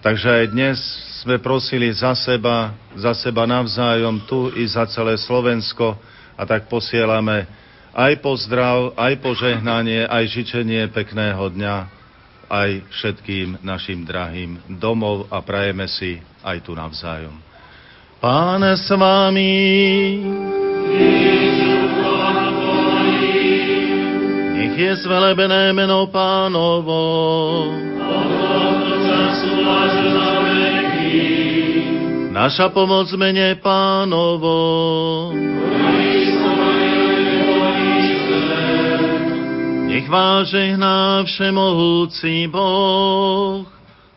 Takže aj dnes sme prosili za seba, za seba navzájom tu i za celé Slovensko a tak posielame aj pozdrav, aj požehnanie, aj žičenie pekného dňa aj všetkým našim drahým domov a prajeme si aj tu navzájom. Pán s vámi. Nech je zvelebené meno pánovo. Naša pomoc mene pánovo. Nech vás žehná všemohúci Boh,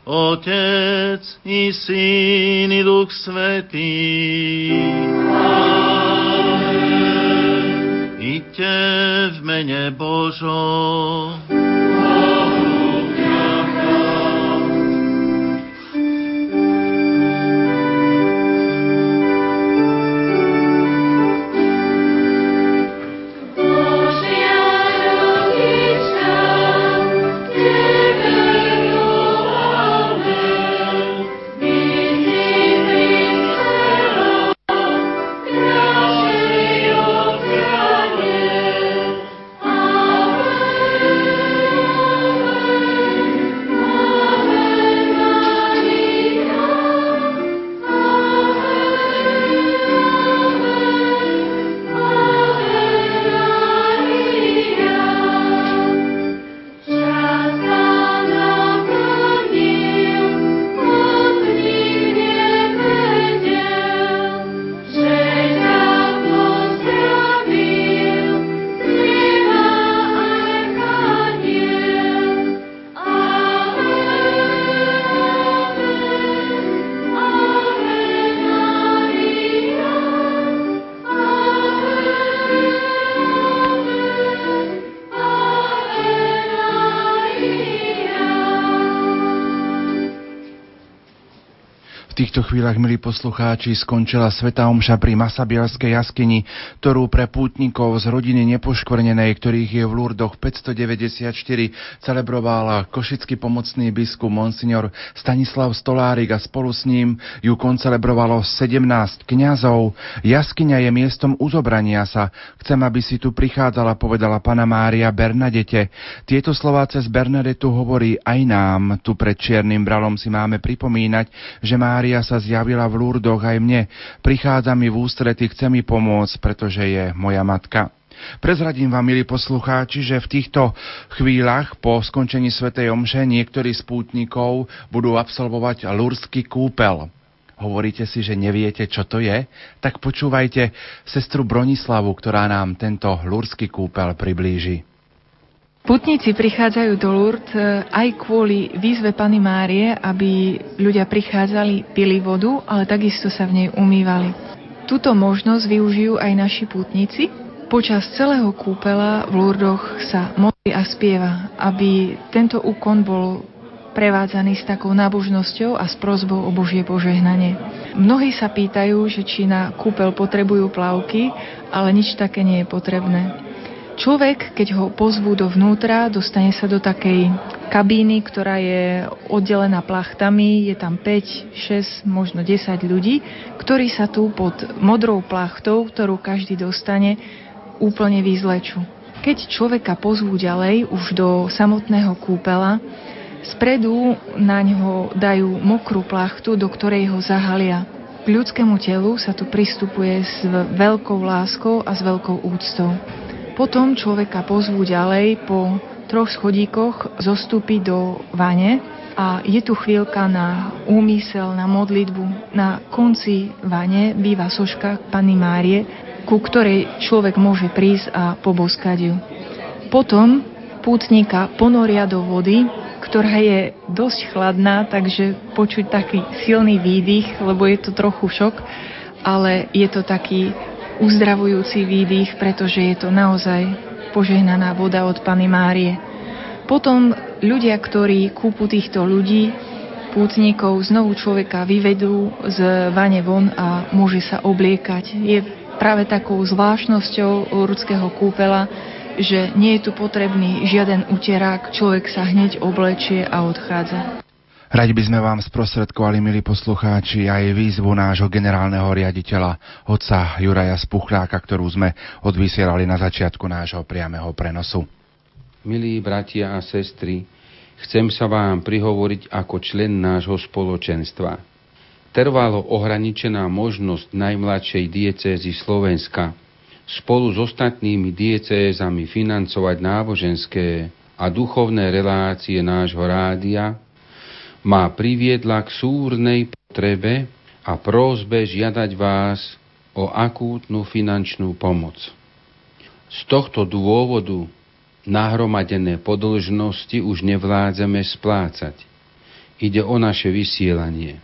Otec i Syn i Duch Svetý. Amen. Iďte v mene Božom. Chvíľach, milí poslucháči, skončila Sveta Omša pri Masabielskej jaskyni, ktorú pre pútnikov z rodiny nepoškvrnenej, ktorých je v Lurdoch 594, celebroval košický pomocný biskup Monsignor Stanislav Stolárik a spolu s ním ju koncelebrovalo 17 kňazov. Jaskyňa je miestom uzobrania sa. Chcem, aby si tu prichádzala, povedala pana Mária Bernadete. Tieto slová cez Bernadetu hovorí aj nám. Tu pred Čiernym bralom si máme pripomínať, že Mária sa zjavila v Lurdoch aj mne. Prichádza mi v ústrety, chce mi pomôcť, pretože je moja matka. Prezradím vám, milí poslucháči, že v týchto chvíľach po skončení Svetej Omše niektorí z pútnikov budú absolvovať lurský kúpel. Hovoríte si, že neviete, čo to je? Tak počúvajte sestru Bronislavu, ktorá nám tento lurský kúpel priblíži. Putníci prichádzajú do Lourdes e, aj kvôli výzve Pany Márie, aby ľudia prichádzali, pili vodu, ale takisto sa v nej umývali. Túto možnosť využijú aj naši putníci Počas celého kúpela v Lurdoch sa modlí a spieva, aby tento úkon bol prevádzaný s takou nábožnosťou a s prozbou o Božie požehnanie. Mnohí sa pýtajú, že či na kúpel potrebujú plavky, ale nič také nie je potrebné. Človek, keď ho pozvú dovnútra, dostane sa do takej kabíny, ktorá je oddelená plachtami, je tam 5, 6, možno 10 ľudí, ktorí sa tu pod modrou plachtou, ktorú každý dostane, úplne vyzlečú. Keď človeka pozvú ďalej, už do samotného kúpela, spredu na ňo dajú mokrú plachtu, do ktorej ho zahalia. K ľudskému telu sa tu pristupuje s veľkou láskou a s veľkou úctou. Potom človeka pozvú ďalej po troch schodíkoch zostúpiť do vane a je tu chvíľka na úmysel, na modlitbu. Na konci vane býva soška Panny Márie, ku ktorej človek môže prísť a poboskať ju. Potom pútnika ponoria do vody, ktorá je dosť chladná, takže počuť taký silný výdych, lebo je to trochu šok, ale je to taký uzdravujúci výdych, pretože je to naozaj požehnaná voda od Pany Márie. Potom ľudia, ktorí kúpu týchto ľudí, pútnikov, znovu človeka vyvedú z vane von a môže sa obliekať. Je práve takou zvláštnosťou ľudského kúpela, že nie je tu potrebný žiaden uterák, človek sa hneď oblečie a odchádza. Radi by sme vám sprostredkovali, milí poslucháči, aj výzvu nášho generálneho riaditeľa, otca Juraja Spuchľáka, ktorú sme odvysielali na začiatku nášho priameho prenosu. Milí bratia a sestry, chcem sa vám prihovoriť ako člen nášho spoločenstva. Trvalo ohraničená možnosť najmladšej diecézy Slovenska spolu s ostatnými diecézami financovať náboženské a duchovné relácie nášho rádia ma priviedla k súrnej potrebe a prózbe žiadať vás o akútnu finančnú pomoc. Z tohto dôvodu nahromadené podlžnosti už nevládzeme splácať. Ide o naše vysielanie.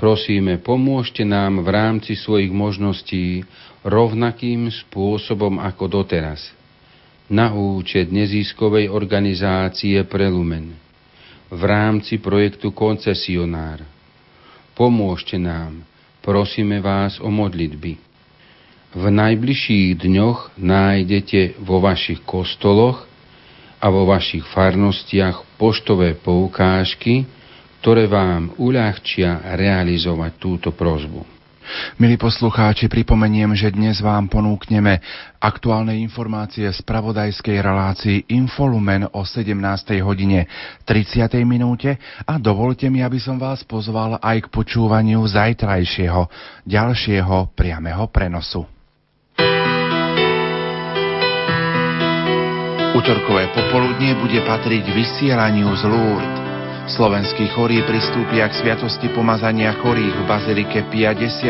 Prosíme, pomôžte nám v rámci svojich možností rovnakým spôsobom ako doteraz. Na účet neziskovej organizácie Prelumen v rámci projektu Koncesionár. Pomôžte nám, prosíme vás o modlitby. V najbližších dňoch nájdete vo vašich kostoloch a vo vašich farnostiach poštové poukážky, ktoré vám uľahčia realizovať túto prozbu. Milí poslucháči, pripomeniem, že dnes vám ponúkneme aktuálne informácie z pravodajskej relácii Infolumen o 17. hodine 30. minúte a dovolte mi, aby som vás pozval aj k počúvaniu zajtrajšieho, ďalšieho priameho prenosu. Útorkové popoludnie bude patriť vysielaniu z Lourdes. Slovenskí chorí pristúpia k sviatosti pomazania chorých v Bazilike Pia X.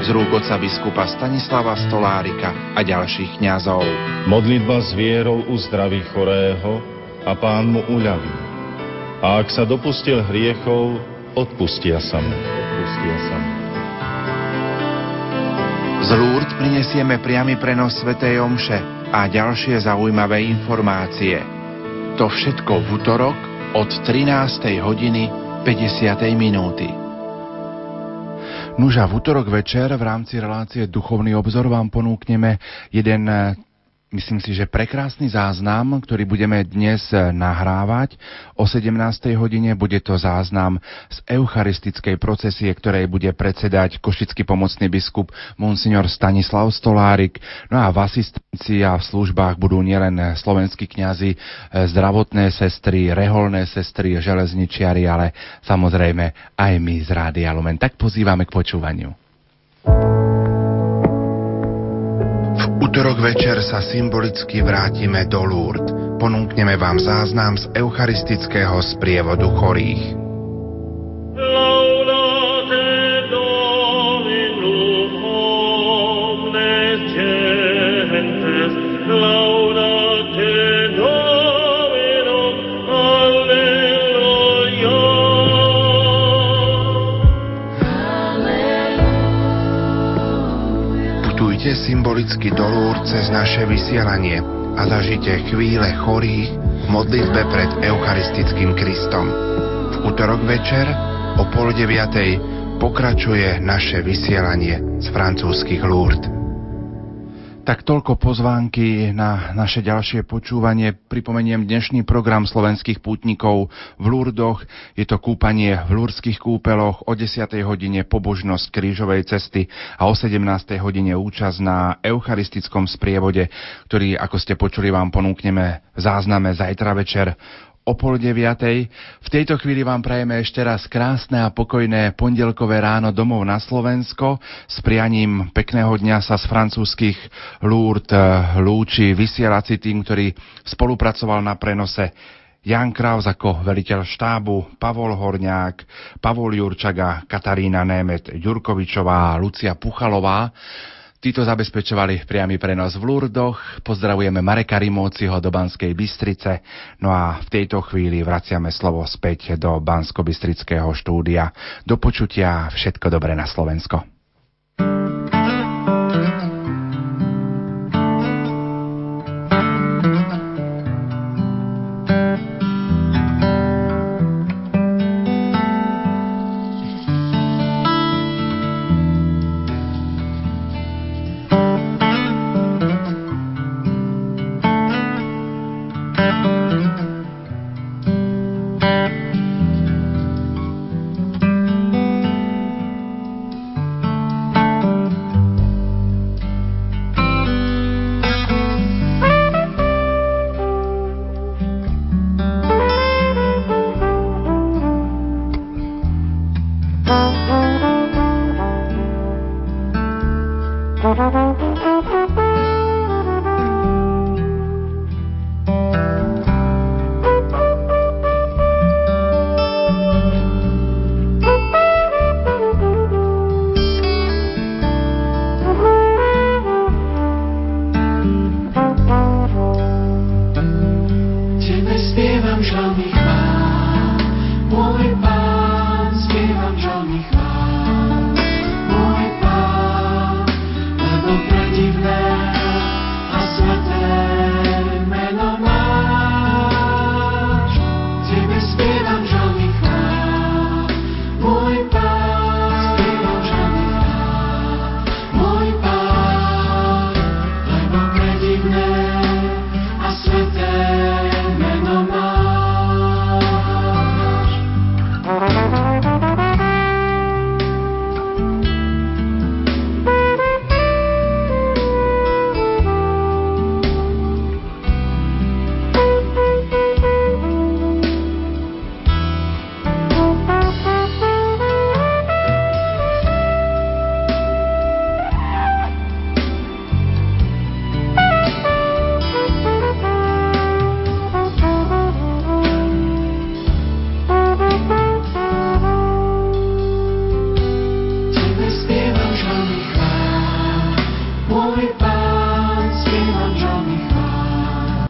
z rúk oca biskupa Stanislava Stolárika a ďalších kňazov. Modlitba s vierou uzdraví chorého a pán mu uľaví. A ak sa dopustil hriechov, odpustia sa mu. Odpustia sa mu. Z Lourdes prinesieme priamy prenos Sv. Omše a ďalšie zaujímavé informácie. To všetko v útorok od 13. hodiny 50. minúty. Nuža v útorok večer v rámci relácie Duchovný obzor vám ponúkneme jeden myslím si, že prekrásny záznam, ktorý budeme dnes nahrávať. O 17. hodine bude to záznam z eucharistickej procesie, ktorej bude predsedať košický pomocný biskup Monsignor Stanislav Stolárik. No a v asistencii a v službách budú nielen slovenskí kňazi, zdravotné sestry, reholné sestry, železničiari, ale samozrejme aj my z Rádia Lumen. Tak pozývame k počúvaniu. Útorok večer sa symbolicky vrátime do Lourdes. Ponúkneme vám záznam z eucharistického sprievodu chorých. Symbolicky do cez naše vysielanie a zažite chvíle chorých v modlitbe pred Eucharistickým Kristom. V útorok večer o pol deviatej pokračuje naše vysielanie z francúzskych Lourdes. Tak toľko pozvánky na naše ďalšie počúvanie. Pripomeniem dnešný program slovenských pútnikov v Lurdoch. Je to kúpanie v Lurských kúpeloch o 10. hodine pobožnosť krížovej cesty a o 17. hodine účasť na eucharistickom sprievode, ktorý, ako ste počuli, vám ponúkneme v zázname zajtra večer o pol deviatej. V tejto chvíli vám prajeme ešte raz krásne a pokojné pondelkové ráno domov na Slovensko. S prianím pekného dňa sa z francúzskych Lourdes lúči vysielací tým, ktorý spolupracoval na prenose Jan Kraus ako veliteľ štábu, Pavol Horňák, Pavol Jurčaga, Katarína Német Ďurkovičová, Lucia Puchalová. Títo zabezpečovali priamy prenos v Lurdoch. Pozdravujeme Mareka Rimóciho do Banskej Bystrice. No a v tejto chvíli vraciame slovo späť do Bansko-Bystrického štúdia. Do počutia všetko dobré na Slovensko. spievam žalmy